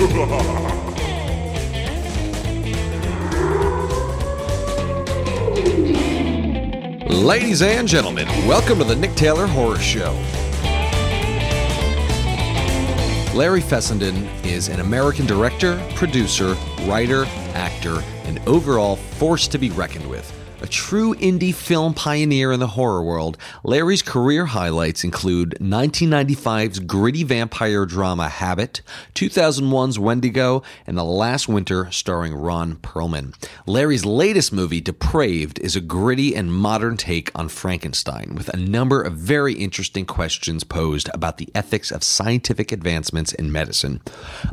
Ladies and gentlemen, welcome to the Nick Taylor Horror Show. Larry Fessenden is an American director, producer, writer, actor, and overall force to be reckoned with. A true indie film pioneer in the horror world, Larry's career highlights include 1995's gritty vampire drama Habit, 2001's Wendigo, and The Last Winter starring Ron Perlman. Larry's latest movie, Depraved, is a gritty and modern take on Frankenstein, with a number of very interesting questions posed about the ethics of scientific advancements in medicine.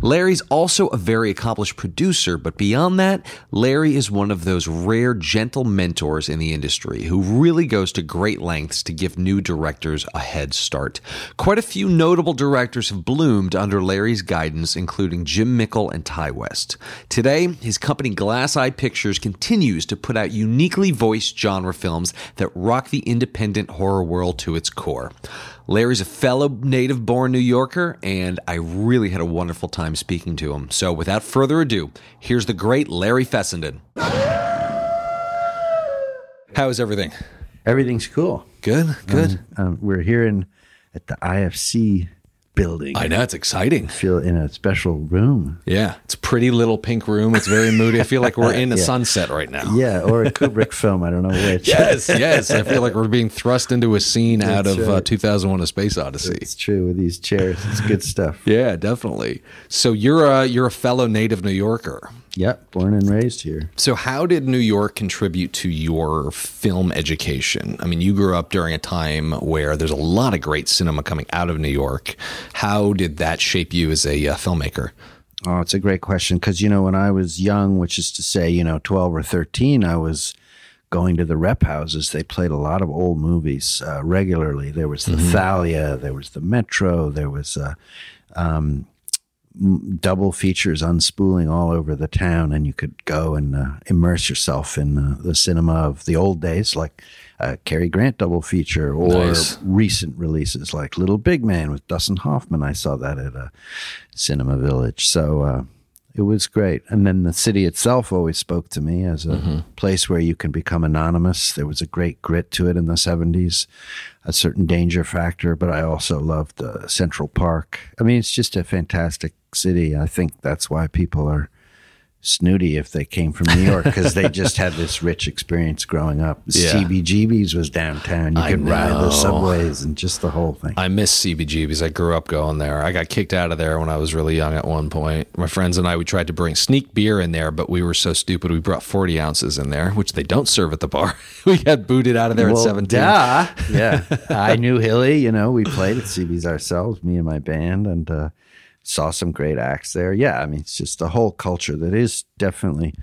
Larry's also a very accomplished producer, but beyond that, Larry is one of those rare gentle mentors in the industry who really goes to great lengths to give new directors a head start. Quite a few notable directors have bloomed under Larry's guidance, including Jim Mickle and Ti West. Today, his company Glass Eye Pictures continues to put out uniquely voiced genre films that rock the independent horror world to its core. Larry's a fellow native born New Yorker, and I really had a wonderful time speaking to him. So, without further ado, here's the great Larry Fessenden. How is everything? Everything's cool. Good, good. Um, um, we're here in at the IFC building. I know it's exciting. feel in a special room. Yeah, it's a pretty little pink room. It's very moody. I feel like we're in a Yeah. sunset right now. Yeah, or a Kubrick film. I don't know which. Yes, yes. I feel like we're being thrust into a scene out That's of uh, 2001: A Space Odyssey. It's true with these chairs. It's good stuff. Yeah, definitely. So you're a you're a fellow native New Yorker. Yep, born and raised here. So how did New York contribute to your film education? I mean, you grew up during a time where there's a lot of great cinema coming out of New York. How did that shape you as a uh, filmmaker? Oh, it's a great question because you know when I was young, which is to say, you know, twelve or thirteen, I was going to the rep houses. They played a lot of old movies uh, regularly. There was the Thalia, there was the Metro, there was uh, um, double features unspooling all over the town, and you could go and uh, immerse yourself in uh, the cinema of the old days, like. Uh, Cary Grant double feature, or Nice. recent releases like Little Big Man with Dustin Hoffman. I saw that at a Cinema Village. So uh, it was great. And then the city itself always spoke to me as a place where you can become anonymous. There was a great grit to it in the 70s, a certain danger factor, but I also loved uh, Central Park. I mean, it's just a fantastic city. I think that's why people are snooty if they came from New York because they just had this rich experience growing up. Yeah. CBGB's was downtown. You I could ride the subways and just the whole thing. I miss CBGBs. I grew up going there. I got kicked out of there when I was really young at one point. My friends and I, we tried to bring sneak beer in there, but we were so stupid. We brought 40 ounces in there, which they don't serve at the bar. we got booted out of there at 17. Duh. Yeah. I knew Hilly, you know, we played at CB's ourselves, me and my band, and uh, saw some great acts there. Yeah. I mean, it's just a whole culture that is definitely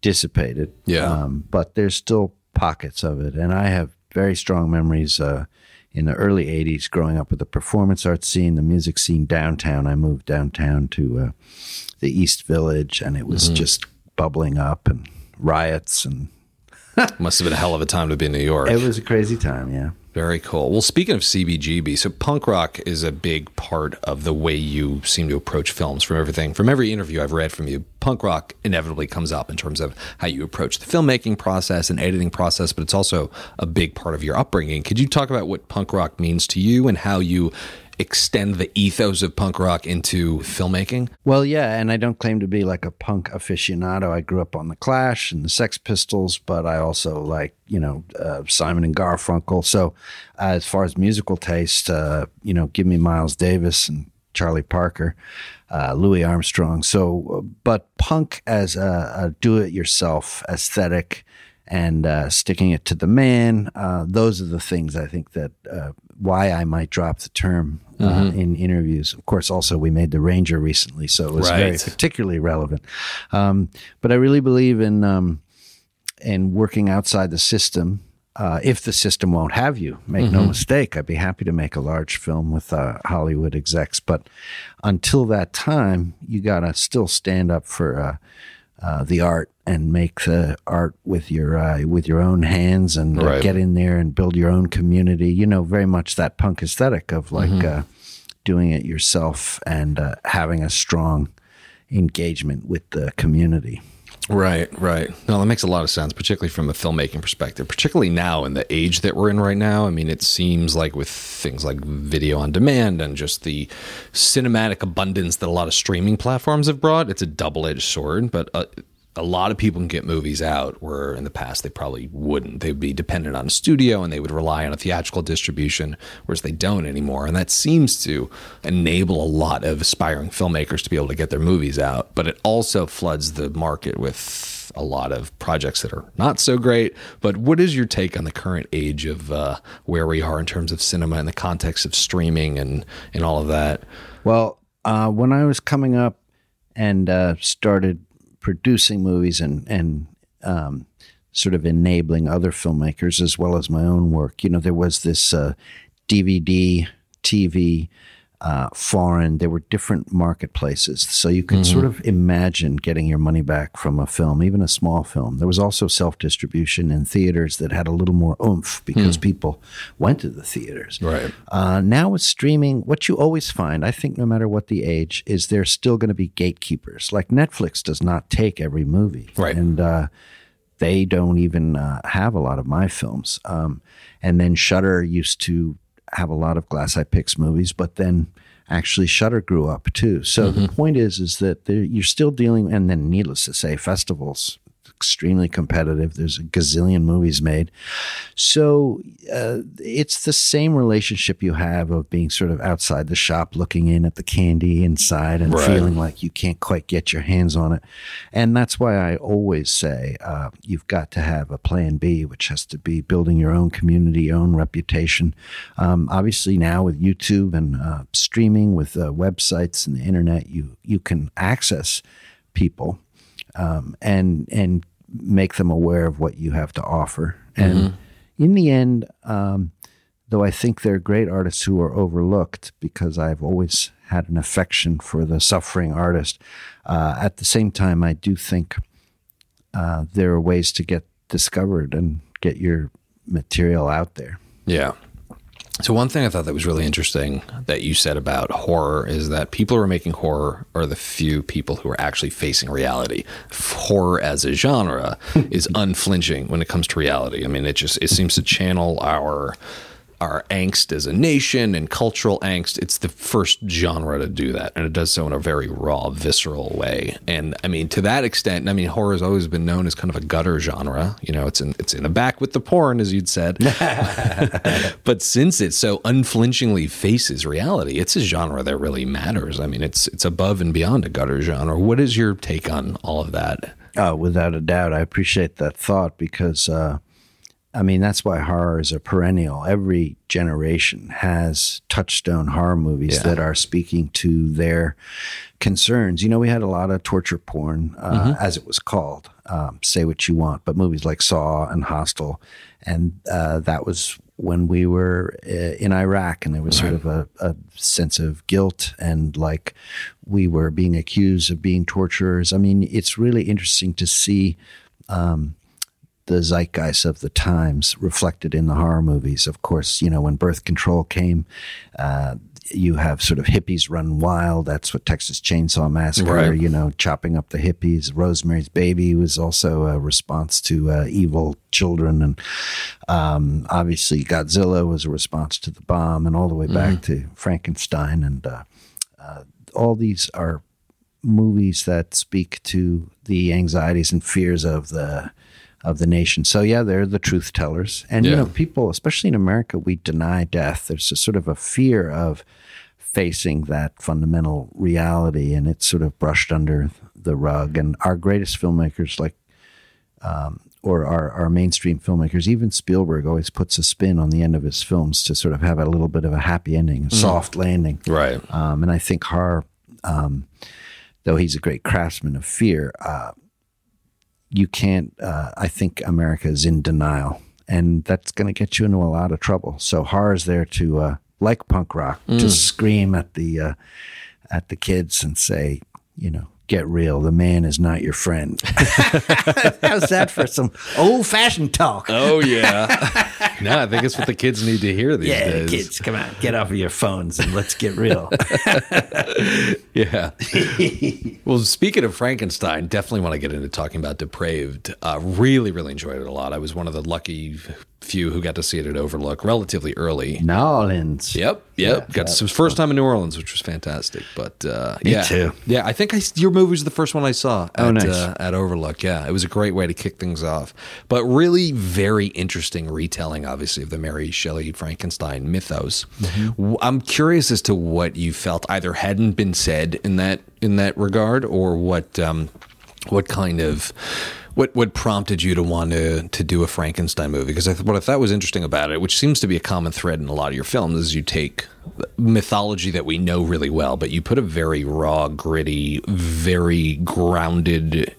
dissipated. Yeah. Um, but there's still pockets of it. And I have very strong memories uh, in the early 80s growing up with the performance art scene, the music scene downtown. I moved downtown to uh, the East Village, and it was just bubbling up and riots and Must have been a hell of a time to be in New York. it was a crazy time, yeah. Very cool. Well, speaking of CBGB, so punk rock is a big part of the way you seem to approach films. From everything, from every interview I've read from you, punk rock inevitably comes up in terms of how you approach the filmmaking process and editing process, but it's also a big part of your upbringing. Could you talk about what punk rock means to you and how you extend the ethos of punk rock into filmmaking? Well, yeah, and I don't claim to be like a punk aficionado. I grew up on the Clash and the Sex Pistols, but I also like you know uh, Simon and Garfunkel. So, uh, as far as musical taste, uh, you know, give me Miles Davis and Charlie Parker, uh, Louis Armstrong. So, but punk as a, a do-it-yourself aesthetic and uh, sticking it to the man. Uh, those are the things I think that uh, why I might drop the term uh, in interviews. Of course, also we made the Ranger recently, so it was very particularly relevant. Um, but I really believe in um, in working outside the system. Uh, if the system won't have you, make no mistake, I'd be happy to make a large film with uh, Hollywood execs. But until that time, you got to still stand up for uh, the art and make the art with your uh, with your own hands and uh, Right. get in there and build your own community. You know, very much that punk aesthetic of like uh, doing it yourself and uh, having a strong engagement with the community. Right, right. No, that makes a lot of sense, particularly from a filmmaking perspective, particularly now in the age that we're in right now. I mean, it seems like with things like video on demand and just the cinematic abundance that a lot of streaming platforms have brought, it's a double edged sword. But uh, a lot of people can get movies out where in the past they probably wouldn't. They'd be dependent on a studio and they would rely on a theatrical distribution, whereas they don't anymore. And that seems to enable a lot of aspiring filmmakers to be able to get their movies out. But it also floods the market with a lot of projects that are not so great. But what is your take on the current age of uh, where we are in terms of cinema in the context of streaming and, and all of that? Well, uh, when I was coming up and uh, started producing movies and and um, sort of enabling other filmmakers as well as my own work. You know, there was this uh, DVD, TV, uh, foreign. There were different marketplaces, so you could mm-hmm. sort of imagine getting your money back from a film, even a small film. There was also self distribution in theaters that had a little more oomph because mm. people went to the theaters. Right uh, now with streaming, what you always find, I think, no matter what the age, is there's still going to be gatekeepers. Like Netflix does not take every movie, right, and uh, they don't even uh, have a lot of my films. Um, and then Shudder used to have a lot of Glass Eye Pix movies, but then actually Shudder grew up too. So mm-hmm. the point is, is that you're still dealing, and then needless to say, festivals extremely competitive. There's a gazillion movies made. So uh, it's the same relationship you have of being sort of outside the shop, looking in at the candy inside and right. feeling like you can't quite get your hands on it. And that's why I always say uh, you've got to have a plan B, which has to be building your own community, your own reputation. Um, obviously, now with YouTube and uh, streaming, with uh, websites and the internet, you you can access people um, and and make them aware of what you have to offer. And mm-hmm. in the end, um, though I think there are great artists who are overlooked because I've always had an affection for the suffering artist. Uh, at the same time, I do think uh, there are ways to get discovered and get your material out there. Yeah. So one thing I thought that was really interesting that you said about horror is that people who are making horror are the few people who are actually facing reality. Horror as a genre is unflinching when it comes to reality. I mean, it just it seems to channel our our angst as a nation and cultural angst. It's the first genre to do that, and it does so in a very raw, visceral way. And I mean, to that extent, I mean, horror has always been known as kind of a gutter genre. You know, it's in it's in the back with the porn, as you'd said. but since it so unflinchingly faces reality, it's a genre that really matters. I mean, it's it's above and beyond a gutter genre. What is your take on all of that? Oh, without a doubt, I appreciate that thought because. Uh, I mean, that's why horror is a perennial. Every generation has touchstone horror movies yeah. that are speaking to their concerns. You know, we had a lot of torture porn, uh, mm-hmm. as it was called, um, say what you want, but movies like Saw and Hostel. And uh, that was when we were uh, in Iraq, and there was sort of a, a, sense of guilt and like we were being accused of being torturers. I mean, it's really interesting to see. Um, the zeitgeist of the times reflected in the horror movies. Of course, you know, when birth control came, uh, you have sort of hippies run wild. That's what Texas Chainsaw Massacre, right. you know, chopping up the hippies. Rosemary's Baby was also a response to uh, evil children. And um, obviously, Godzilla was a response to the bomb, and all the way back mm. to Frankenstein. And uh, uh, all these are movies that speak to the anxieties and fears of the of the nation. So yeah, they're the truth tellers. And yeah. you know, people, especially in America, we deny death. There's a sort of a fear of facing that fundamental reality, and it's sort of brushed under the rug. And our greatest filmmakers, like um, or our, our mainstream filmmakers, even Spielberg always puts a spin on the end of his films to sort of have a little bit of a happy ending, a mm. soft landing. Right. Um, and I think Har, um, though he's a great craftsman of fear, uh, you can't. Uh, I think America is in denial, and that's going to get you into a lot of trouble. So horror is there to, uh, like punk rock, mm. to scream at the uh, at the kids and say, you know, get real. The man is not your friend. How's that for some old fashioned talk? Oh yeah. no, I think it's what the kids need to hear these yeah, days. kids, come on, get off of your phones and let's get real. Yeah. well, speaking of Frankenstein, definitely want to get into talking about Depraved. Uh, really, really enjoyed it a lot. I was one of the lucky few who got to see it at Overlook relatively early. New Orleans. Yep, yep. Yeah, got some first time in New Orleans, which was fantastic. But uh, Me yeah, too. Yeah, I think I, your movie was the first one I saw. At, Oh, nice. uh, at Overlook. Yeah, it was a great way to kick things off. But really, very interesting retelling, obviously, of the Mary Shelley Frankenstein mythos. Mm-hmm. I'm curious as to what you felt either hadn't been said in that in that regard, or what um, what kind of what what prompted you to want to to do a Frankenstein movie? Because I th- what I thought was interesting about it, which seems to be a common thread in a lot of your films, is you take mythology that we know really well, but you put a very raw, gritty, very grounded,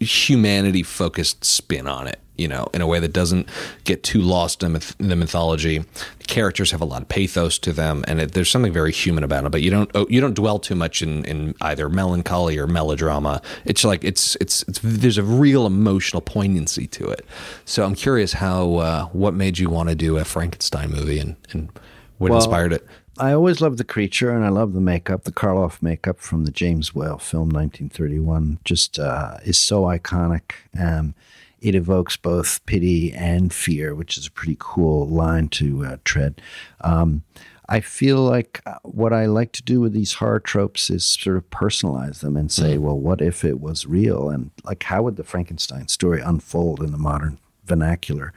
humanity focused spin on it. You know, in a way that doesn't get too lost in, myth- in the mythology. The characters have a lot of pathos to them, and it, there's something very human about it. But you don't oh, you don't dwell too much in, in either melancholy or melodrama. It's like it's, it's it's there's a real emotional poignancy to it. So I'm curious how uh, what made you want to do a Frankenstein movie and, and what Well, inspired it. I always loved the creature and I love the makeup. The Karloff makeup from the James Whale film 1931 just uh, is so iconic. Um, it evokes both pity and fear, which is a pretty cool line to uh, tread. Um, I feel like uh, what I like to do with these horror tropes is sort of personalize them and say, well, what if it was real? And like, how would the Frankenstein story unfold in the modern vernacular?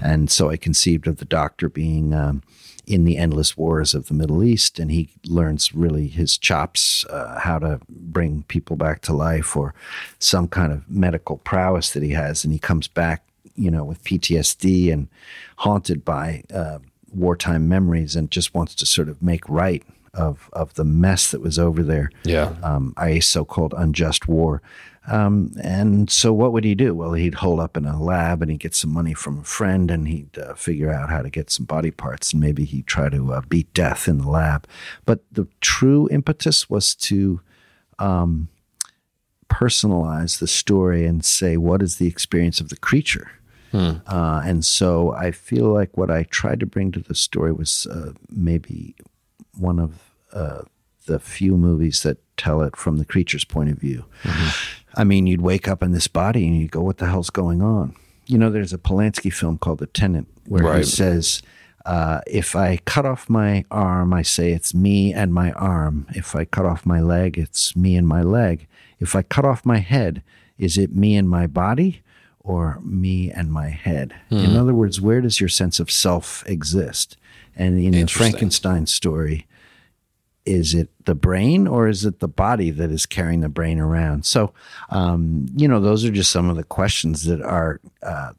And so I conceived of the doctor being um, in the endless wars of the Middle East, and he learns really his chops, uh, how to bring people back to life, or some kind of medical prowess that he has, and he comes back, you know, with PTSD and haunted by uh, wartime memories, and just wants to sort of make right of of the mess that was over there Yeah. um, a so-called unjust war. Um, and so, what would he do? Well, he'd hole up in a lab and he'd get some money from a friend, and he'd uh, figure out how to get some body parts, and maybe he'd try to uh, beat death in the lab. But the true impetus was to um, personalize the story and say, what is the experience of the creature? Uh, and so I feel like what I tried to bring to the story was uh, maybe one of uh, the few movies that tell it from the creature's point of view. I mean, you'd wake up in this body and you go, "What the hell's going on?" You know, there's a Polanski film called The Tenant where he says, uh, "If I cut off my arm, I say it's me and my arm. If I cut off my leg, it's me and my leg. If I cut off my head, is it me and my body?" Or me and my head. In other words, where does your sense of self exist? And in the Frankenstein story, is it the brain or is it the body that is carrying the brain around? So, um, you know, those are just some of the questions that are, uh,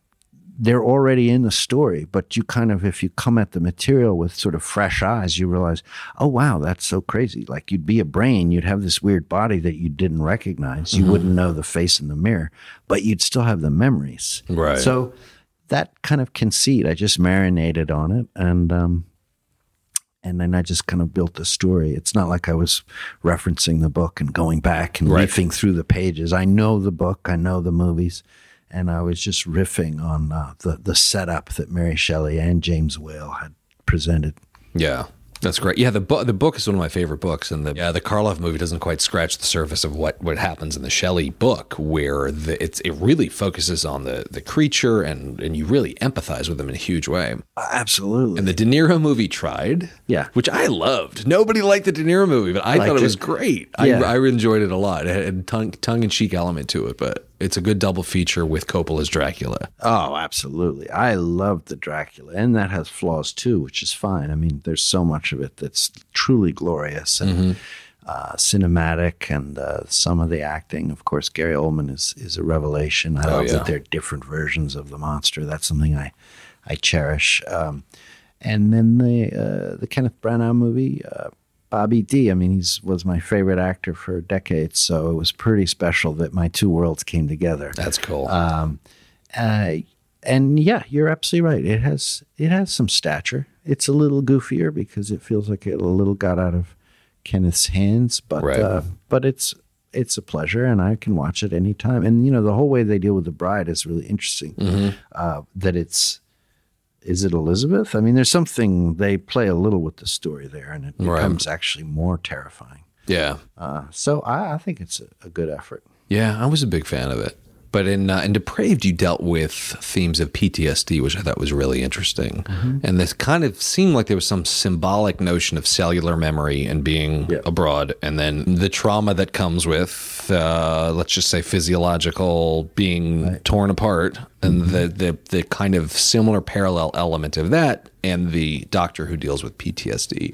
they're already in the story, but you kind of, if you come at the material with sort of fresh eyes, you realize, oh, wow, that's so crazy. Like you'd be a brain, you'd have this weird body that you didn't recognize. You wouldn't know the face in the mirror, but you'd still have the memories. Right. So, that kind of conceit, I just marinated on it. And, um, and then I just kind of built the story. It's not like I was referencing the book and going back and Right. leafing through the pages. I know the book, I know the movies, and I was just riffing on uh, the the setup that Mary Shelley and James Whale had presented. Yeah. That's great. Yeah, the book the book is one of my favorite books, and the yeah the Karloff movie doesn't quite scratch the surface of what, what happens in the Shelley book, where the, it's it really focuses on the the creature, and and you really empathize with them in a huge way. Uh, absolutely. And the De Niro movie tried, Yeah. which I loved. Nobody liked the De Niro movie, but I Liked thought it was it. great. Yeah. I, I enjoyed it a lot. It had a tongue tongue in cheek element to it, but it's a good double feature with Coppola's Dracula. Oh, absolutely. I love the Dracula, and that has flaws too, which is fine. I mean, there's so much of it that's truly glorious and uh, cinematic, and uh, some of the acting. Of course, Gary Oldman is is a revelation. I Oh, love yeah. that they're different versions of the monster. That's something I I cherish. Um, and then the uh, the Kenneth Branagh movie. Bobby D. I mean, he's was my favorite actor for decades, so it was pretty special that my two worlds came together. That's cool. Um, uh, and yeah, you're absolutely right. It has it has some stature. It's a little goofier because it feels like it a little got out of Kenneth's hands, but Right. uh, but it's it's a pleasure, and I can watch it anytime. And you know, the whole way they deal with the bride is really interesting. Uh, that it's is it Elizabeth? I mean, there's something they play a little with the story there, and it Right. becomes actually more terrifying. Yeah. Uh, so I, I think it's a, a good effort. Yeah, I was a big fan of it. But in uh, in Depraved, you dealt with themes of PTSD, which I thought was really interesting. And this kind of seemed like there was some symbolic notion of cellular memory and being Yeah. abroad, and then the trauma that comes with, uh, let's just say, physiological being torn apart, and the, the the kind of similar parallel element of that, and the doctor who deals with PTSD.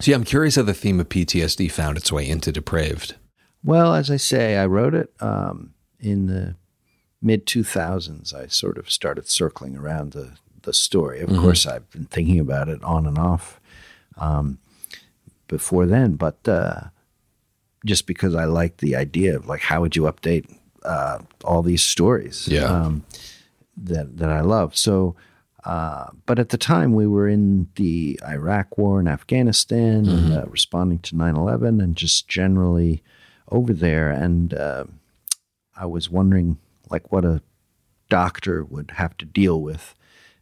So yeah, I'm curious how the theme of PTSD found its way into Depraved. Well, as I say, I wrote it um, in the mid 2000s. I sort of started circling around the, the story. Of course, I've been thinking about it on and off um, before then, but uh, just because I like the idea of like, how would you update uh, all these stories Yeah. um, that, that I love? So, uh, but at the time, we were in the Iraq War and Afghanistan, and, uh, responding to 9 11, and just generally over there. And uh, I was wondering, like, what a doctor would have to deal with.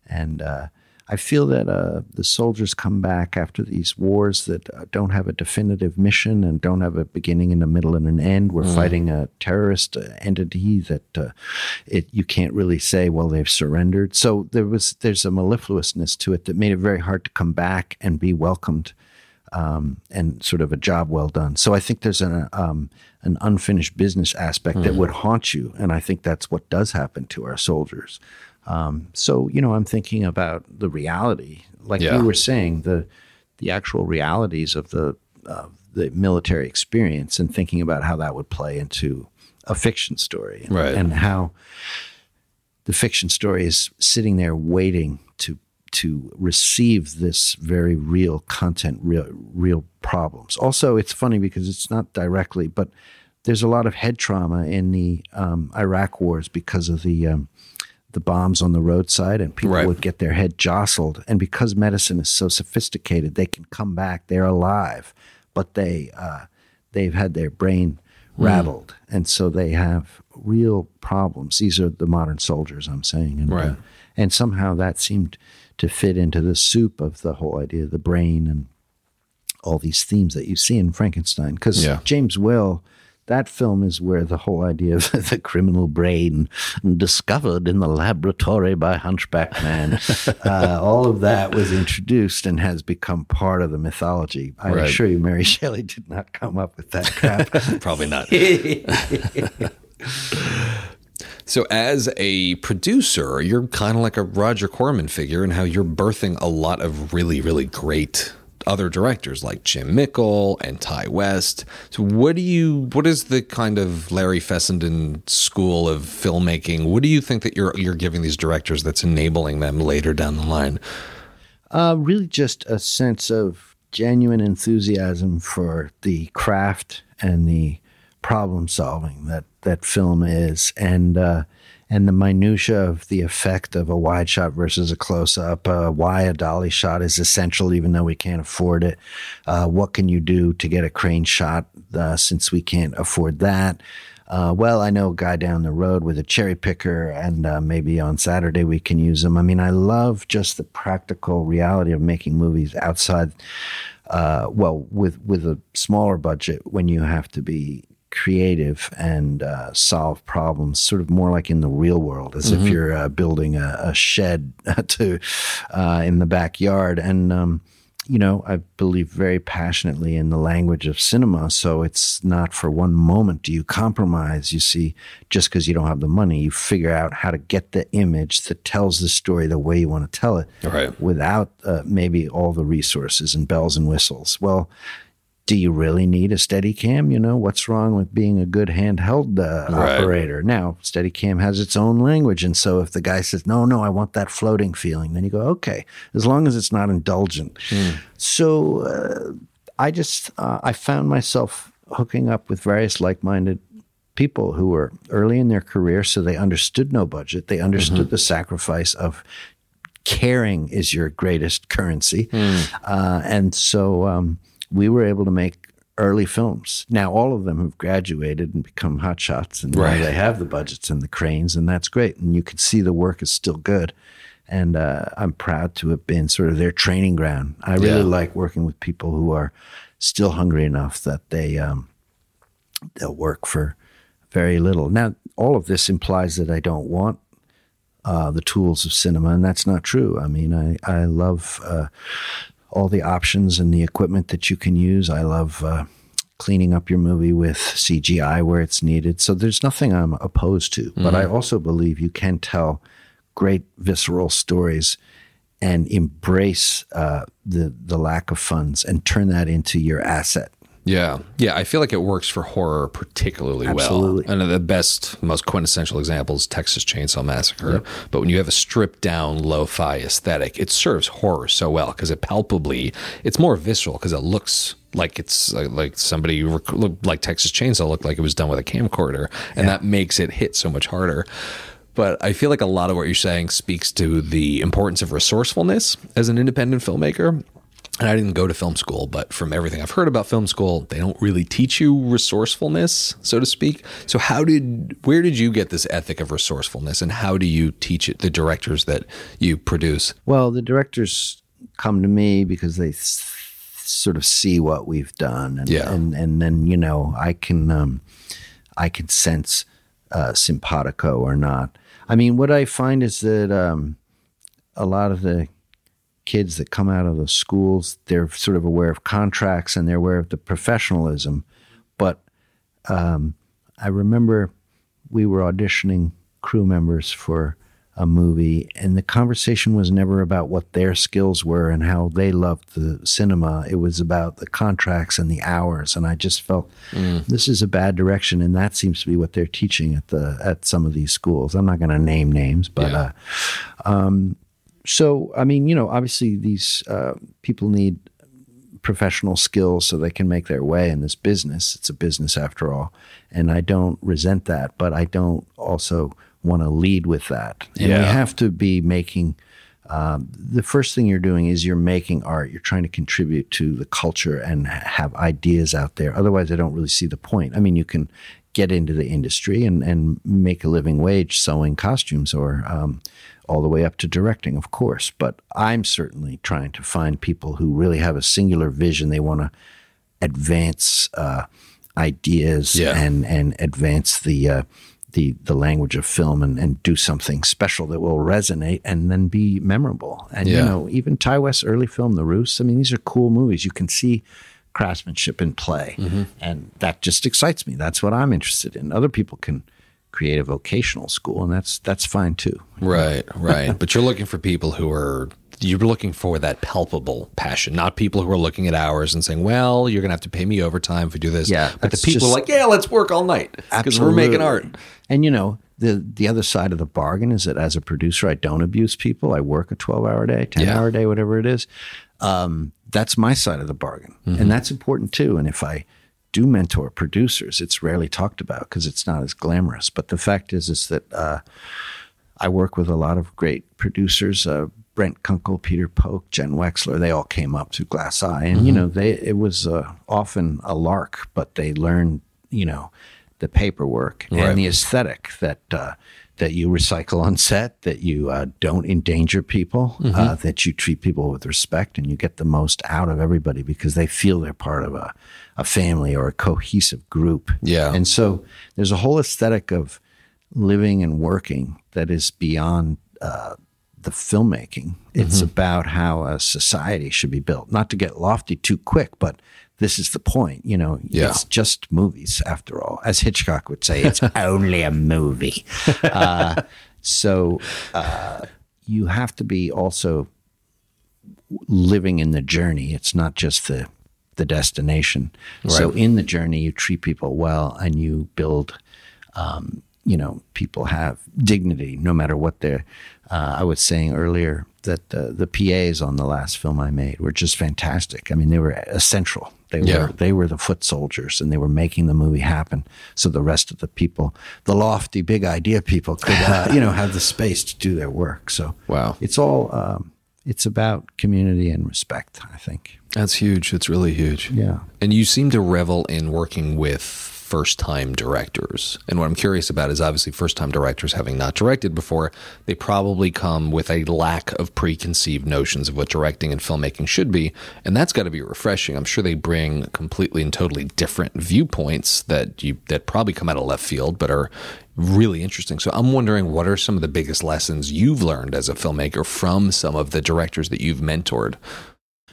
And uh, I feel that uh, the soldiers come back after these wars that uh, don't have a definitive mission and don't have a beginning and a middle and an end. We're fighting a terrorist uh, entity that uh, it you can't really say. Well, they've surrendered. So there was there's a mellifluousness to it that made it very hard to come back and be welcomed um, and sort of a job well done. So I think there's an um, an unfinished business aspect that would haunt you, and I think that's what does happen to our soldiers. Um, so you know, I'm thinking about the reality, like Yeah. you were saying, the the actual realities of the of the military experience, and thinking about how that would play into a fiction story, and, Right. and how the fiction story is sitting there waiting to to receive this very real content, real real problems. Also, it's funny because it's not directly, but there's a lot of head trauma in the um, Iraq wars because of the um, the bombs on the roadside, and people Right. would get their head jostled. And because medicine is so sophisticated, they can come back. They're alive, but they uh, they've had their brain rattled, and so they have real problems. These are the modern soldiers, I'm saying, and, Right. uh, and somehow that seemed to fit into the soup of the whole idea of the brain and all these themes that you see in Frankenstein. Because Yeah. James Whale, that film is where the whole idea of the criminal brain discovered in the laboratory by Hunchback Man, uh, all of that was introduced and has become part of the mythology. I Right. assure you, Mary Shelley did not come up with that crap. Probably not. So, as a producer, you're kind of like a Roger Corman figure in how you're birthing a lot of really, really great other directors like Jim Mickle and Ti West. So, what do you? What is the kind of Larry Fessenden school of filmmaking? What do you think that you're you're giving these directors that's enabling them later down the line? Uh, really, just a sense of genuine enthusiasm for the craft and the problem solving that that film is, and uh, and the minutia of the effect of a wide shot versus a close up. Uh, why a dolly shot is essential, even though we can't afford it. Uh, what can you do to get a crane shot uh, since we can't afford that? uh, well, I know a guy down the road with a cherry picker, and uh, maybe on Saturday we can use them. I mean, I love just the practical reality of making movies outside. Uh, well, with with a smaller budget, when you have to be creative and uh, solve problems, sort of more like in the real world, as if you're uh, building a, a shed to uh, in the backyard. And um, you know, I believe very passionately in the language of cinema. So it's not for one moment do you compromise. You see, just because you don't have the money, you figure out how to get the image that tells the story the way you want to tell it Right. without uh, maybe all the resources and bells and whistles. Well, do you really need a Steadicam? You know, what's wrong with being a good handheld uh, Right. operator? Now, Steadicam has its own language. And so if the guy says, no, no, I want that floating feeling, then you go, okay, as long as it's not indulgent. So uh, I just, uh, I found myself hooking up with various like minded people who were early in their career. So they understood no budget, they understood the sacrifice of caring is your greatest currency. Uh, and so um, we were able to make early films. Now all of them have graduated and become hotshots, and now Right. they have the budgets and the cranes, and that's great. And you can see the work is still good. And uh, I'm proud to have been sort of their training ground. I really Yeah. like working with people who are still hungry enough that they um, they'll work for very little. Now, all of this implies that I don't want uh, the tools of cinema, and that's not true. I mean, I I love uh, all the options and the equipment that you can use. I love uh, cleaning up your movie with CGI where it's needed. So there's nothing I'm opposed to, but I also believe you can tell great visceral stories and embrace uh, the the lack of funds and turn that into your asset. Yeah. Yeah. I feel like it works for horror particularly Absolutely. well. And the best, most quintessential example is Texas Chainsaw Massacre. But when you have a stripped down lo fi aesthetic, it serves horror so well because it palpably, it's more visceral because it looks like it's like somebody like Texas Chainsaw looked like it was done with a camcorder. And that makes it hit so much harder. But I feel like a lot of what you're saying speaks to the importance of resourcefulness as an independent filmmaker. And I didn't go to film school, but from everything I've heard about film school, they don't really teach you resourcefulness, so to speak. So how did where did you get this ethic of resourcefulness and how do you teach it the directors that you produce? Well, the directors come to me because they sort of see what we've done, and Yeah. and, and then you know I can um, I can sense uh, simpatico or not. I mean, what I find is that um, a lot of the kids that come out of the schools, they're sort of aware of contracts and they're aware of the professionalism, but um, I remember we were auditioning crew members for a movie, and the conversation was never about what their skills were and how they loved the cinema. It was about the contracts and the hours, and I just felt this is a bad direction, and that seems to be what they're teaching at the at some of these schools. I'm not going to name names, but. Yeah. Uh, um, so, I mean, you know, obviously these uh, people need professional skills so they can make their way in this business. It's a business after all. And I don't resent that, but I don't also want to lead with that. And Yeah. we have to be making um, the first thing you're doing is you're making art. You're trying to contribute to the culture and have ideas out there. Otherwise, I don't really see the point. I mean, you can get into the industry and, and make a living wage sewing costumes or um, all the way up to directing, of course. But I'm certainly trying to find people who really have a singular vision. They want to advance uh, ideas Yeah. and and advance the uh, the the language of film and, and do something special that will resonate and then be memorable. And you know, even Ti West's early film, The Roost. I mean, these are cool movies. You can see craftsmanship in play, and that just excites me. That's what I'm interested in. Other people can create a vocational school, and that's that's fine too. Right, right. but you're looking for people who are you're looking for that palpable passion, not people who are looking at hours and saying, "Well, you're going to have to pay me overtime if we do this." Yeah, but the people are like, "Yeah, let's work all night because we're making art." And you know, the the other side of the bargain is that as a producer, I don't abuse people. I work a twelve hour day, ten Yeah. hour day, whatever it is. Um, that's my side of the bargain, Mm-hmm. and that's important too. And if I do mentor producers, it's rarely talked about because it's not as glamorous. But the fact is, is that uh, I work with a lot of great producers. Uh, Brent Kunkle, Peter Polk, Jenn Wexler, they all came up through Glass Eye. And, you Mm-hmm. know, they it was uh, often a lark, but they learned, you know, the paperwork Right. and the aesthetic that uh, that you recycle on set, that you uh, don't endanger people, Mm-hmm. uh, that you treat people with respect, and you get the most out of everybody because they feel they're part of a, a family or a cohesive group. Yeah. And so there's a whole aesthetic of living and working that is beyond uh, the filmmaking. It's Mm-hmm. about how a society should be built. Not to get lofty too quick, but this is the point. You know, Yeah. it's just movies after all. As Hitchcock would say, it's only a movie. Uh, so uh, you have to be also living in the journey. It's not just the the destination. So in the journey, you treat people well and you build. Um, you know, people have dignity no matter what they're. Uh, I was saying earlier that the the PAs on the last film I made were just fantastic. I mean, they were essential. They Yeah. were they were the foot soldiers, and they were making the movie happen. So the rest of the people, the lofty, big idea people, could uh, you know have the space to do their work. So Wow. it's all um, it's about community and respect. I think That's huge. It's really huge. Yeah. And you seem to revel in working with first time directors. And what I'm curious about is obviously first time directors having not directed before, they probably come with a lack of preconceived notions of what directing and filmmaking should be. And that's got to be refreshing. I'm sure they bring completely and totally different viewpoints that you that probably come out of left field but are really interesting. So I'm wondering what are some of the biggest lessons you've learned as a filmmaker from some of the directors that you've mentored?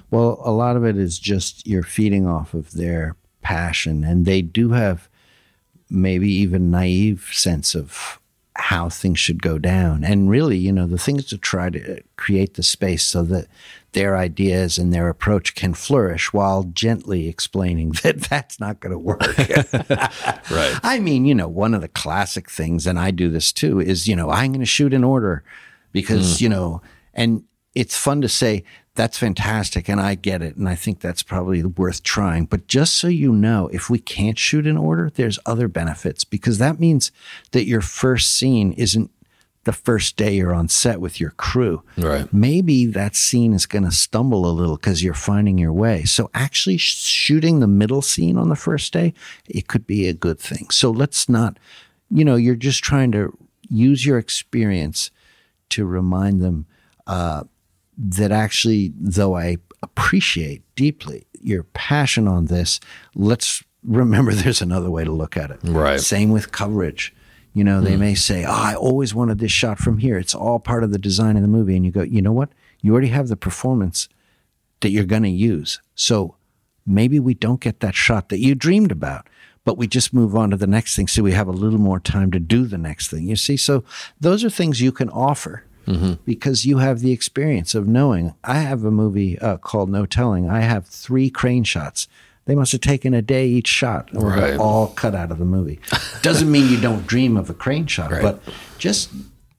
Well, a lot of it is just you're feeding off of their passion, and they do have maybe even naive sense of how things should go down. And really, you know, the thing is to try to create the space so that their ideas and their approach can flourish while gently explaining that that's not going to work. Right. I mean, you know, one of the classic things, and I do this too, is, you know, I'm going to shoot in order because, mm. you know, and it's fun to say, that's fantastic. And I get it. And I think that's probably worth trying. But just so you know, if we can't shoot in order, there's other benefits because that means that your first scene isn't the first day you're on set with your crew. Right. Maybe that scene is going to stumble a little because you're finding your way. So actually shooting the middle scene on the first day, it could be a good thing. So let's not, you know, you're just trying to use your experience to remind them uh, that actually, though I appreciate deeply your passion on this, let's remember there's another way to look at it. Right. Same with coverage. You know, they hmm. may say, Oh, I always wanted this shot from here. It's all part of the design of the movie. And you go, You know what? You already have the performance that you're going to use. So maybe we don't get that shot that you dreamed about, but we just move on to the next thing. So we have a little more time to do the next thing. You see? So those are things you can offer because you have the experience of knowing. I have a movie uh, called No Telling. I have three crane shots. They must have taken a day each shot, or Right. all cut out of the movie. Doesn't mean you don't dream of a crane shot, Right. but just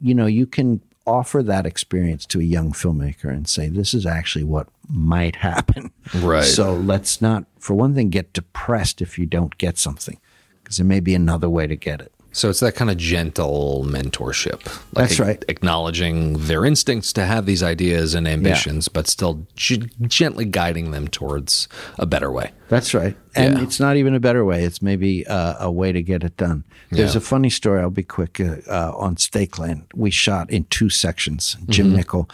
you know, you can offer that experience to a young filmmaker and say, "This is actually what might happen." Right. So let's not, for one thing, get depressed if you don't get something, because there may be another way to get it. So it's that kind of gentle mentorship. Like That's right. Acknowledging their instincts to have these ideas and ambitions, but still g- gently guiding them towards a better way. That's right. And Yeah. it's not even a better way. It's maybe uh, a way to get it done. There's Yeah. a funny story. I'll be quick. Uh, uh, on Stake Land, we shot in two sections. Jim Mm-hmm. Mickle.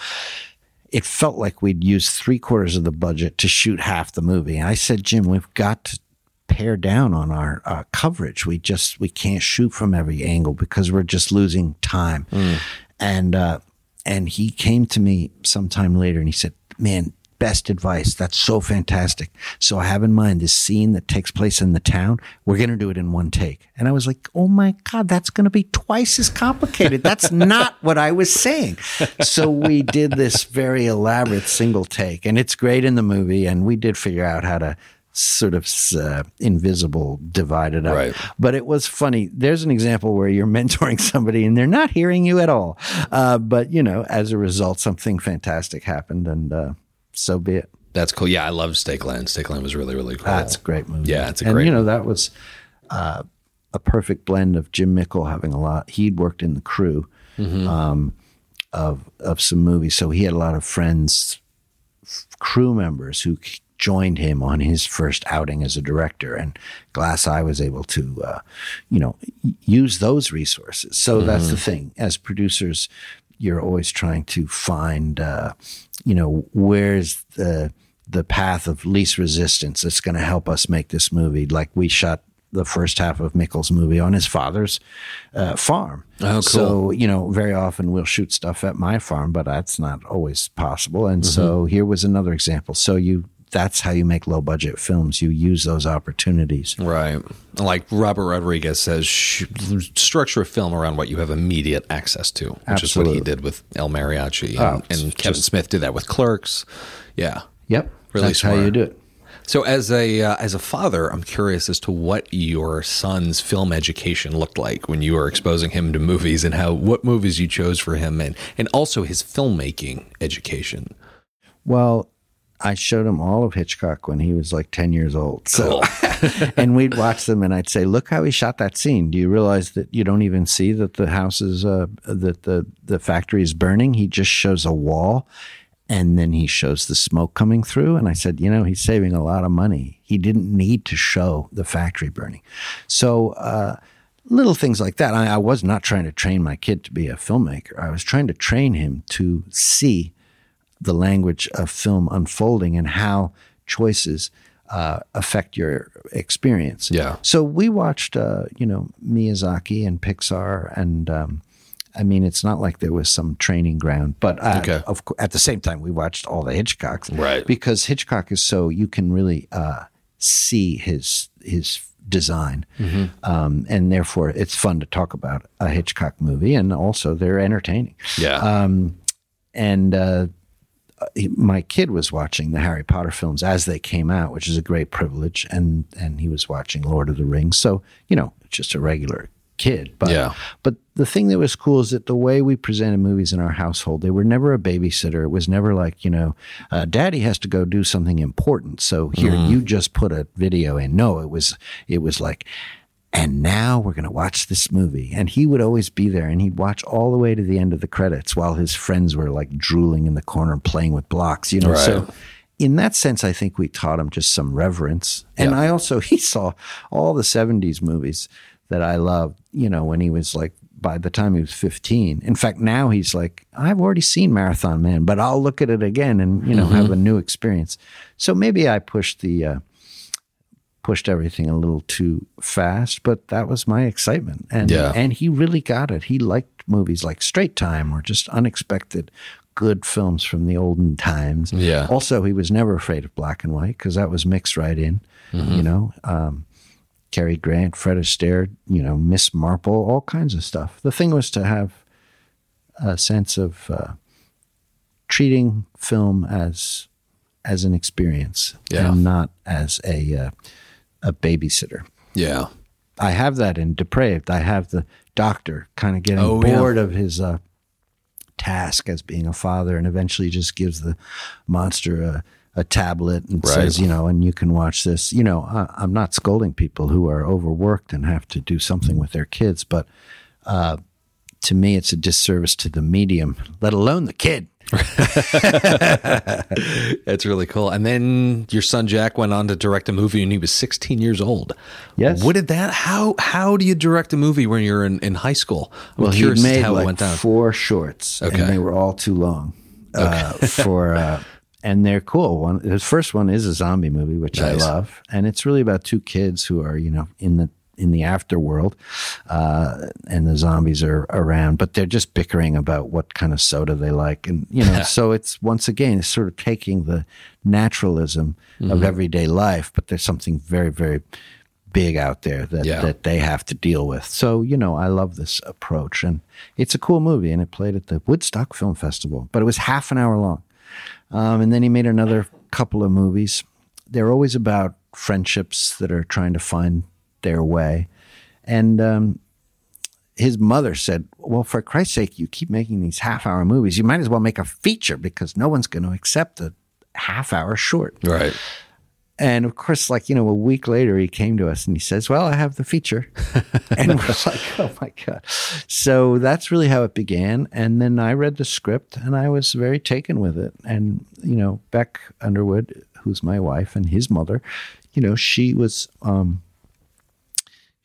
It felt like we'd used three quarters of the budget to shoot half the movie. I said, Jim, we've got to pare down on our uh, coverage. We just we can't shoot from every angle because we're just losing time. And uh, and he came to me sometime later and he said, "Man, best advice. That's so fantastic. So I have in mind this scene that takes place in the town. We're going to do it in one take." And I was like, "Oh my god, that's going to be twice as complicated. That's not what I was saying." So we did this very elaborate single take, and it's great in the movie. And we did figure out how to sort of uh, invisible divided up. Right. But it was funny. There's an example where you're mentoring somebody and they're not hearing you at all. Uh, but, you know, as a result, something fantastic happened and uh, so be it. That's cool. Yeah, I love Stake Land. Stakeland was really, really cool. That's a great movie. Yeah, it's a and, great you know, that was uh, a perfect blend of Jim Mickle having a lot. He'd worked in the crew Mm-hmm. um, of, of some movies. So he had a lot of friends, f- crew members who c- joined him on his first outing as a director. And Glass Eye was able to, uh, you know, use those resources. So that's Mm-hmm. the thing. As producers, you're always trying to find, uh, you know, where's the the path of least resistance that's going to help us make this movie. Like we shot the first half of Mickle's movie on his father's uh, farm. Oh, cool. So you know, very often we'll shoot stuff at my farm, but that's not always possible. And so Mm-hmm. here was another example. So you. That's how you make low budget films. You use those opportunities. Right. Like Robert Rodriguez says, structure a film around what you have immediate access to, which is what he did with El Mariachi. And, Oh, and Kevin Smith did that with Clerks. Yeah. Yep, Really that's how you do it. So as a uh, as a father, I'm curious as to what your son's film education looked like when you were exposing him to movies and how what movies you chose for him and and also his filmmaking education. Well, I showed him all of Hitchcock when he was like 10 years old. So, and we'd watch them and I'd say, look how he shot that scene. Do you realize that you don't even see that the house is, uh, that the, the factory is burning? He just shows a wall and then he shows the smoke coming through and i said you know he's saving a lot of money he didn't need to show the factory burning so uh, little things like that I, I, was not trying to train my kid to be a filmmaker i was trying to train him to see the language of film unfolding and how choices uh, affect your experience Yeah. so we watched uh, you know miyazaki and pixar and um, I mean, it's not like there was some training ground, but uh, Okay. of at the same time, we watched all the Hitchcocks, Right. Because Hitchcock is so you can really uh, see his his design, Mm-hmm. um, and therefore it's fun to talk about a Hitchcock movie, and also they're entertaining. Yeah. Um, and uh, my kid was watching the Harry Potter films as they came out, which is a great privilege, and and he was watching Lord of the Rings. So you know, just a regular kid. But Yeah. but the thing that was cool is that the way we presented movies in our household, they were never a babysitter. It was never like you know, uh, Daddy has to go do something important, so here you just put a video in. No, it was it was like. And now we're going to watch this movie. And he would always be there and he'd watch all the way to the end of the credits while his friends were like drooling in the corner playing with blocks, you know. So in that sense, I think we taught him just some reverence. And I also, he saw all the 70s movies that I loved, you know, when he was like, by the time he was 15. In fact, now he's like, I've already seen Marathon Man, but I'll look at it again and, you know, have a new experience. So maybe I pushed the, uh, pushed everything a little too fast, but that was my excitement. And Yeah. and he really got it. He liked movies like Straight Time or just unexpected good films from the olden times. Yeah. Also, he was never afraid of black and white because that was mixed right in. You know, um, Cary Grant, Fred Astaire, you know, Miss Marple, all kinds of stuff. The thing was to have a sense of uh, treating film as as an experience Yeah. and not as a uh, a babysitter. yeah. I have that in Depraved. I have the doctor kind of getting Oh, yeah. bored of his uh, task as being a father, and eventually just gives the monster a, a tablet and Right. says, you know, and you can watch this. You know, I, I'm not scolding people who are overworked and have to do something with their kids, but uh, to me, it's a disservice to the medium, let alone the kid. That's really cool. And then your son Jack went on to direct a movie when he was 16 years old. Yes. What did that? How how do you direct a movie when you're in, in high school? I'm Well, he curious made how it like went down. four shorts, Okay. and they were all too long uh, for. Uh, and they're cool. One, his first one is a zombie movie, which Nice. I love, and it's really about two kids who are, you know, in the in the afterworld, uh, and the zombies are around, but they're just bickering about what kind of soda they like, and you know, so it's once again, it's sort of taking the naturalism Mm-hmm. of everyday life, but there's something very, very big out there that Yeah. that they have to deal with. So, you know, I love this approach and it's a cool movie and it played at the Woodstock Film Festival, but it was half an hour long. Um, and then he made another couple of movies. They're always about friendships that are trying to find their way. And um, his mother said, Well, for Christ's sake, you keep making these half hour movies. You might as well make a feature because no one's going to accept a half hour short. right. And of course, like, you know, a week later, he came to us and he says, Well, I have the feature. and we're like, Oh my God. So that's really how it began. And then I read the script and I was very taken with it. And, you know, Beck Underwood, who's my wife and his mother, you know, she was, um,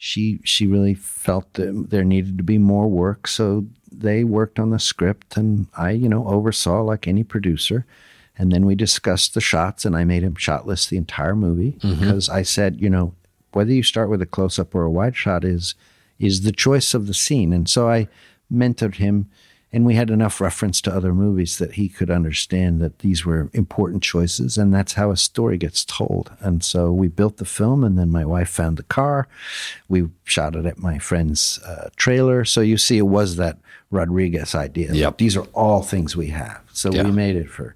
she she really felt that there needed to be more work so they worked on the script and i you know oversaw like any producer and then we discussed the shots and i made him shot list the entire movie mm-hmm. because i said you know whether you start with a close up or a wide shot is is the choice of the scene and so i mentored him and we had enough reference to other movies that he could understand that these were important choices and that's how a story gets told. And so we built the film and then my wife found the car. We shot it at my friend's uh, trailer. So you see it was that rodriguez idea. Yep. Like, these are all things we have. So Yeah. we made it for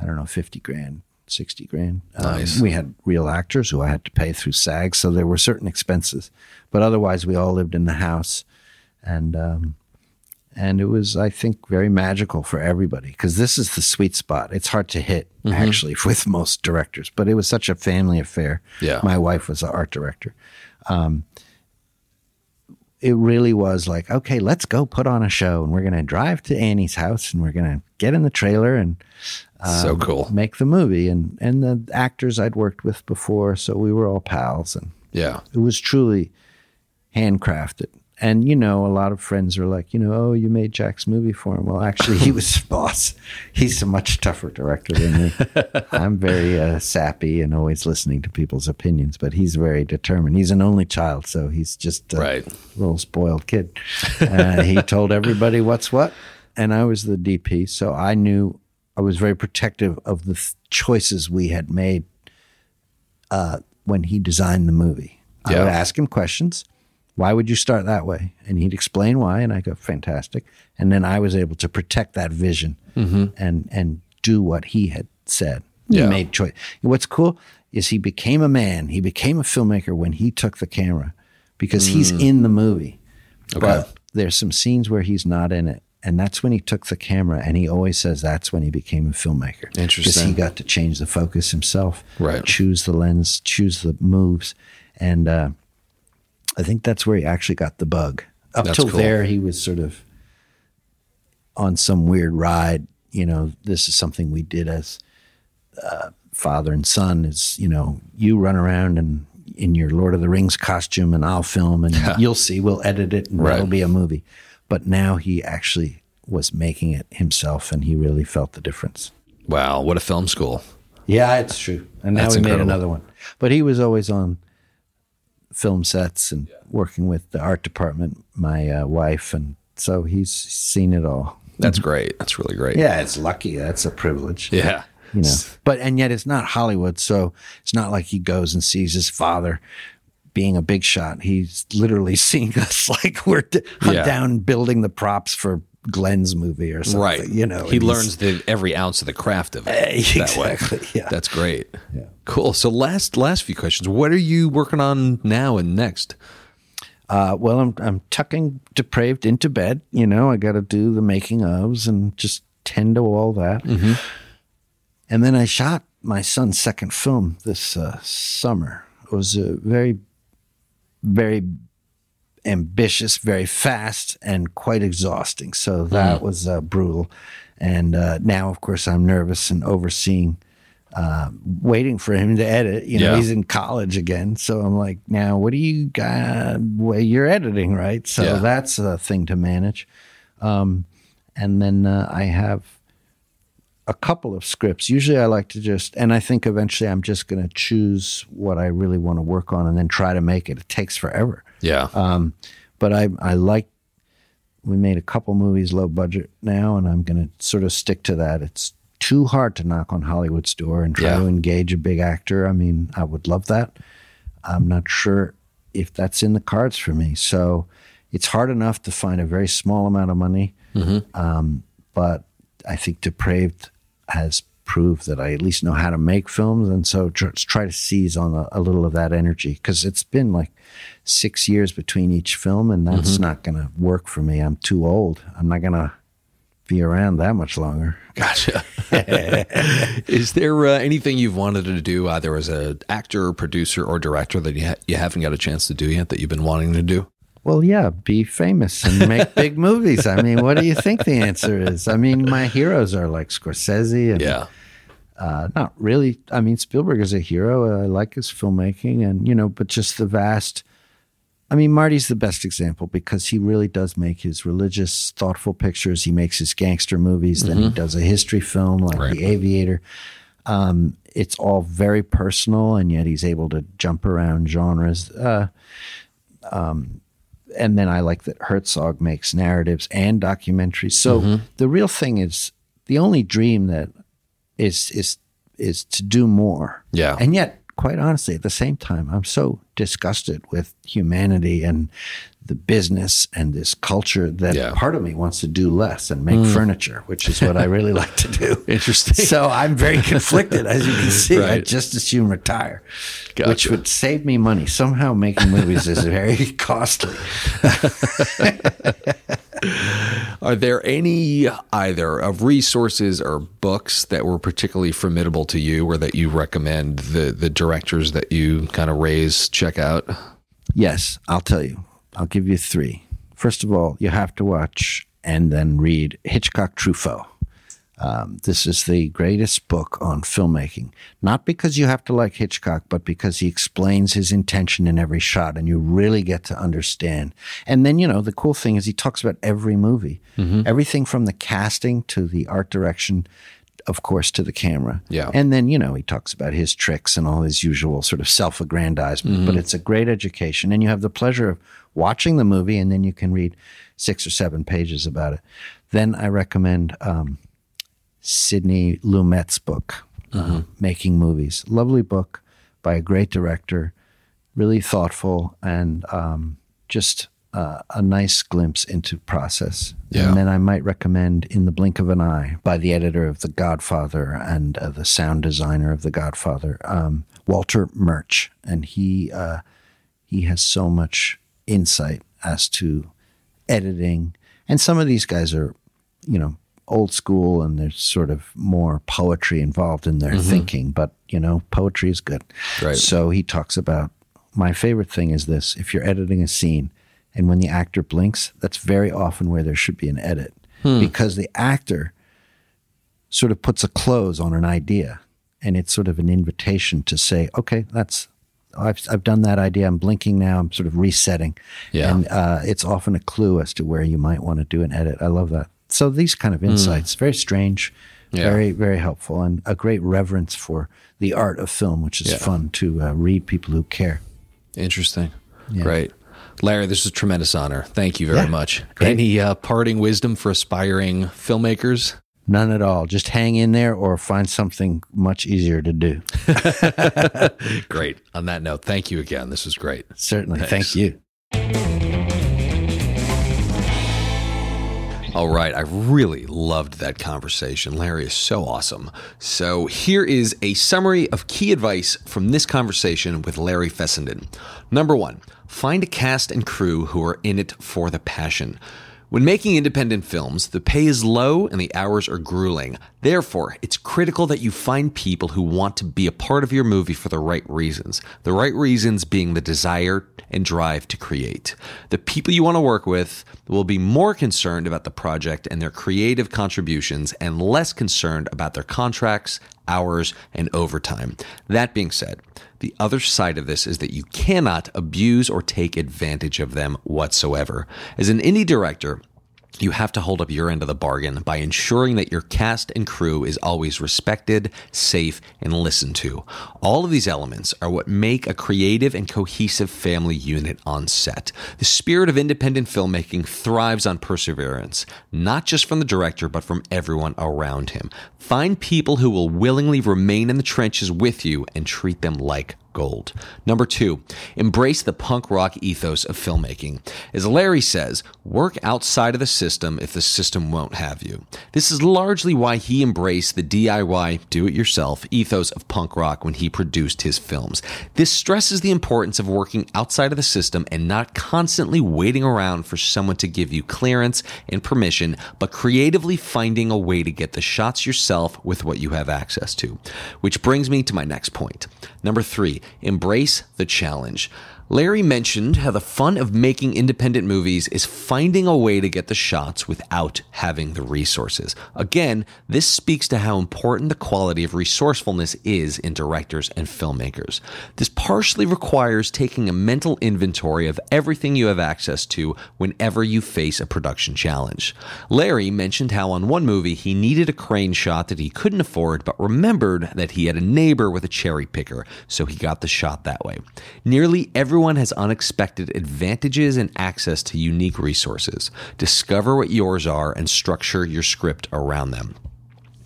i don't know 50 grand 60 grand. Um, Nice. we had real actors who i had to pay through sag so there were certain expenses. But otherwise we all lived in the house. And um, and it was i think very magical for everybody because this is the sweet spot it's hard to hit Mm-hmm. actually with most directors but it was such a family affair Yeah. my wife was the art director um, it really was like, okay, let's go put on a show, and we're going to drive to Annie's house, and we're going to get in the trailer and so um, cool. make the movie. And and the actors I'd worked with before, so we were all pals, and Yeah. it was truly handcrafted. And you know, a lot of friends are like, you know, oh, you made Jack's movie for him. Well, actually, he was boss. He's a much tougher director than me. I'm very uh, sappy and always listening to people's opinions, but he's very determined. He's an only child, so he's just a Right. little spoiled kid. Uh, he told everybody what's what, and I was the DP, so I knew I was very protective of the th- choices we had made uh, when he designed the movie. I Yeah. would ask him questions. Why would you start that way? And he'd explain why, and I go, fantastic. And then I was able to protect that vision and and do what he had said. He Yeah. made choice. What's cool is he became a man. He became a filmmaker when he took the camera because he's in the movie. But there's some scenes where he's not in it. And that's when he took the camera. And he always says that's when he became a filmmaker. Interesting. Because he got to change the focus himself, Right. choose the lens, choose the moves. And uh, I think that's where he actually got the bug. Up That's till cool. there, he was sort of on some weird ride. You know, this is something we did as uh, father and son. Is you know, you run around and in your Lord of the Rings costume, and I'll film, and you'll see. We'll edit it, and Right. that'll be a movie. But now he actually was making it himself, and he really felt the difference. Wow. What a film school. Yeah, it's true. And now That's we incredible. made another one. But he was always on film sets and working with the art department, my uh, wife, and so he's seen it all. That's great. That's really great. Yeah, it's lucky. That's a privilege. Yeah. You know. But and yet it's not Hollywood, so it's not like he goes and sees his father being a big shot. He's literally seeing us like we're d- Yeah. down building the props for Glenn's movie or something. Right. You know, he learns the every ounce of the craft of it that. Exactly, yeah. That's great. Yeah. Cool. So last last few questions. What are you working on now and next? Uh, well, I'm I'm tucking depraved into bed. You know, I got to do the making ofs and just tend to all that. And then I shot my son's second film this uh, summer. It was a very, very ambitious, very fast, and quite exhausting. So that was uh, brutal. And uh, now, of course, I'm nervous and overseeing uh, waiting for him to edit. You know, Yeah. he's in college again, so I'm like, now what do you got? Well, you're editing, right? So Yeah. that's a thing to manage. Um, and then uh, I have a couple of scripts. Usually, I like to just, and I think eventually I'm just going to choose what I really want to work on and then try to make it. It takes forever. Yeah. Um, but I I like we made a couple movies low budget now, and I'm going to sort of stick to that. It's too hard to knock on Hollywood's door and try Yeah. to engage a big actor. I mean, I would love that. I'm not sure if that's in the cards for me. So it's hard enough to find a very small amount of money. Um, but I think Depraved has proved that I at least know how to make films. And so tr- try to seize on a, a little of that energy because it's been like six years between each film, and that's not going to work for me. I'm too old. I'm not going to be around that much longer. Gotcha. Is there uh, anything you've wanted to do, either as an actor, or producer, or director, that you, ha- you haven't got a chance to do yet that you've been wanting to do? Well, yeah, be famous and make big movies. I mean, what do you think the answer is? I mean, my heroes are like Scorsese and Yeah. Uh, not really. I mean, Spielberg is a hero. I like his filmmaking, and you know, but just the vast. I mean, Marty's the best example because he really does make his religious, thoughtful pictures. He makes his gangster movies. Then he does a history film like Right. The Aviator. Um, it's all very personal, and yet he's able to jump around genres. Uh, um, and then I like that Herzog makes narratives and documentaries. So the real thing is the only dream that is is is to do more. Yeah. And yet, quite honestly, at the same time, I'm so disgusted with humanity and the business and this culture that Yeah. part of me wants to do less and make mm. furniture, which is what I really like to do. Interesting. So I'm very conflicted, as you can see. I Right. just as soon retire, which would save me money. Somehow making movies is very costly. Are there any either of resources or books that were particularly formidable to you, or that you recommend the the directors that you kind of raise check out? Yes, I'll tell you. I'll give you three. First of all, you have to watch and then read Hitchcock Truffaut. Um, this is the greatest book on filmmaking. Not because you have to like Hitchcock, but because he explains his intention in every shot and you really get to understand. And then, you know, the cool thing is he talks about every movie, Mm-hmm. everything from the casting to the art direction, of course, to the camera. Yeah. And then, you know, he talks about his tricks and all his usual sort of self aggrandizement, Mm-hmm. but it's a great education. And you have the pleasure of watching the movie and then you can read six or seven pages about it. Then I recommend um, Sidney Lumet's book, uh, Making Movies. Lovely book by a great director, really thoughtful and um, just uh, a nice glimpse into process. Yeah. And then I might recommend In the Blink of an Eye by the editor of The Godfather and uh, the sound designer of The Godfather, um, Walter Murch. And he uh, he has so much insight as to editing. And some of these guys are, you know, old school and there's sort of more poetry involved in their thinking, but you know, poetry is good. Right. So he talks about my favorite thing is this if you're editing a scene and when the actor blinks, that's very often where there should be an edit because the actor sort of puts a close on an idea and it's sort of an invitation to say, okay, that's I've I've done that idea. I'm blinking now. I'm sort of resetting. Yeah. And uh, it's often a clue as to where you might want to do an edit. I love that. So these kind of insights, very strange, Yeah. very very helpful, and a great reverence for the art of film, which is Yeah. fun to uh, read. People who care. Interesting. Great. Larry, this is a tremendous honor. Thank you very Yeah. much. Great. Any uh, parting wisdom for aspiring filmmakers? None at all. Just hang in there, or find something much easier to do. Great. On that note, thank you again. This was great. Certainly. Thanks. Thank you. All right. I really loved that conversation. Larry is so awesome. So, here is a summary of key advice from this conversation with Larry Fessenden. Number one, find a cast and crew who are in it for the passion. When making independent films, the pay is low and the hours are grueling. Therefore, it's critical that you find people who want to be a part of your movie for the right reasons. The right reasons being the desire and drive to create. The people you want to work with will be more concerned about the project and their creative contributions and less concerned about their contracts, hours, and overtime. That being said, the other side of this is that you cannot abuse or take advantage of them whatsoever. As an indie director, you have to hold up your end of the bargain by ensuring that your cast and crew is always respected, safe, and listened to. All of these elements are what make a creative and cohesive family unit on set. The spirit of independent filmmaking thrives on perseverance, not just from the director, but from everyone around him. Find people who will willingly remain in the trenches with you and treat them like gold. Number two, embrace the punk rock ethos of filmmaking. As Larry says, work outside of the system if the system won't have you. This is largely why he embraced the DIY, do it yourself ethos of punk rock when he produced his films. This stresses the importance of working outside of the system and not constantly waiting around for someone to give you clearance and permission, but creatively finding a way to get the shots yourself with what you have access to. Which brings me to my next point. Number three, embrace the challenge. Larry mentioned how the fun of making independent movies is finding a way to get the shots without having the resources. Again, this speaks to how important the quality of resourcefulness is in directors and filmmakers. This partially requires taking a mental inventory of everything you have access to whenever you face a production challenge. Larry mentioned how on one movie he needed a crane shot that he couldn't afford, but remembered that he had a neighbor with a cherry picker, so he got the shot that way. Nearly everyone has unexpected advantages and access to unique resources. Discover what yours are and structure your script around them.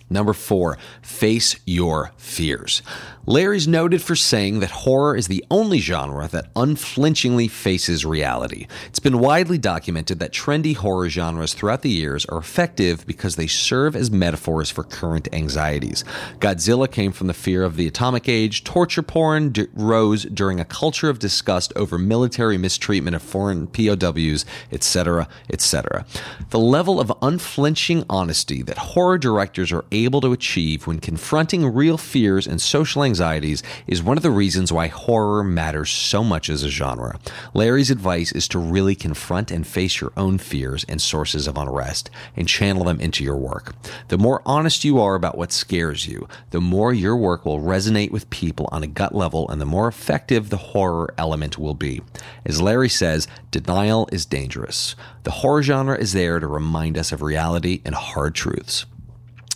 Number four, face your fears. Larry's noted for saying that horror is the only genre that unflinchingly faces reality. It's been widely documented that trendy horror genres throughout the years are effective because they serve as metaphors for current anxieties. Godzilla came from the fear of the atomic age, torture porn d- rose during a culture of disgust over military mistreatment of foreign POWs, etc., etc. The level of unflinching honesty that horror directors are able to achieve when confronting real fears and social anxiety anxieties is one of the reasons why horror matters so much as a genre. Larry's advice is to really confront and face your own fears and sources of unrest and channel them into your work. The more honest you are about what scares you, the more your work will resonate with people on a gut level and the more effective the horror element will be. As Larry says, denial is dangerous. The horror genre is there to remind us of reality and hard truths.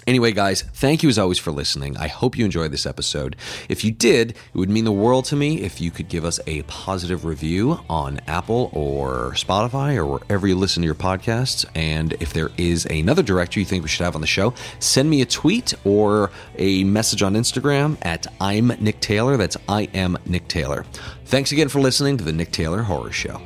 Anyway, guys, thank you as always for listening. I hope you enjoyed this episode. If you did, it would mean the world to me if you could give us a positive review on Apple or Spotify or wherever you listen to your podcasts. And if there is another director you think we should have on the show, send me a tweet or a message on Instagram at I'm Nick Taylor. That's I am Nick Taylor. Thanks again for listening to the Nick Taylor Horror Show.